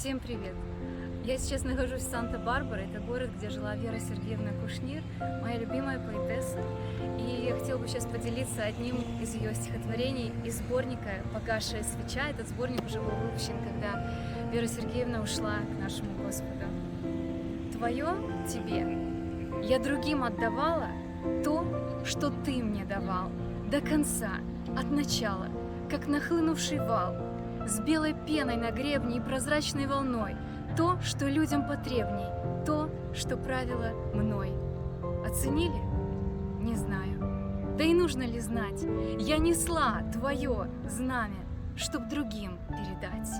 Всем привет! Я сейчас нахожусь в Санта-Барбара, это город, где жила Вера Сергеевна Кушнир, моя любимая поэтесса. И я хотела бы сейчас поделиться одним из ее стихотворений из сборника «Погасшая свеча». Этот сборник уже был выпущен, когда Вера Сергеевна ушла к нашему Господу. Твое тебе я другим отдавала то, что ты мне давал, до конца, от начала, как нахлынувший вал, с белой пеной на гребне и прозрачной волной, то, что людям потребней, то, что правило мной. Оценили? Не знаю. Да и нужно ли знать? Я несла твое знамя, чтоб другим передать.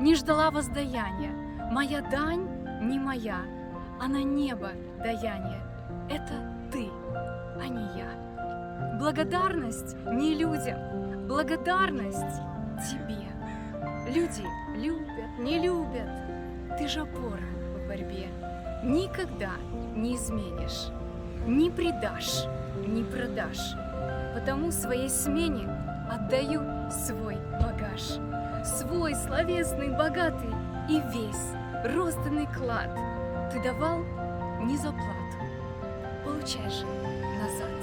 Не ждала воздаяния, моя дань не моя, а на небо даяние. Это ты, а не я. Благодарность не людям, благодарность тебе. Люди любят, не любят. Ты же опора в борьбе. Никогда не изменишь, не предашь, не продашь. Потому своей смене отдаю свой багаж. Свой словесный, богатый и весь розданный клад. Ты давал не за плату, получай же назад.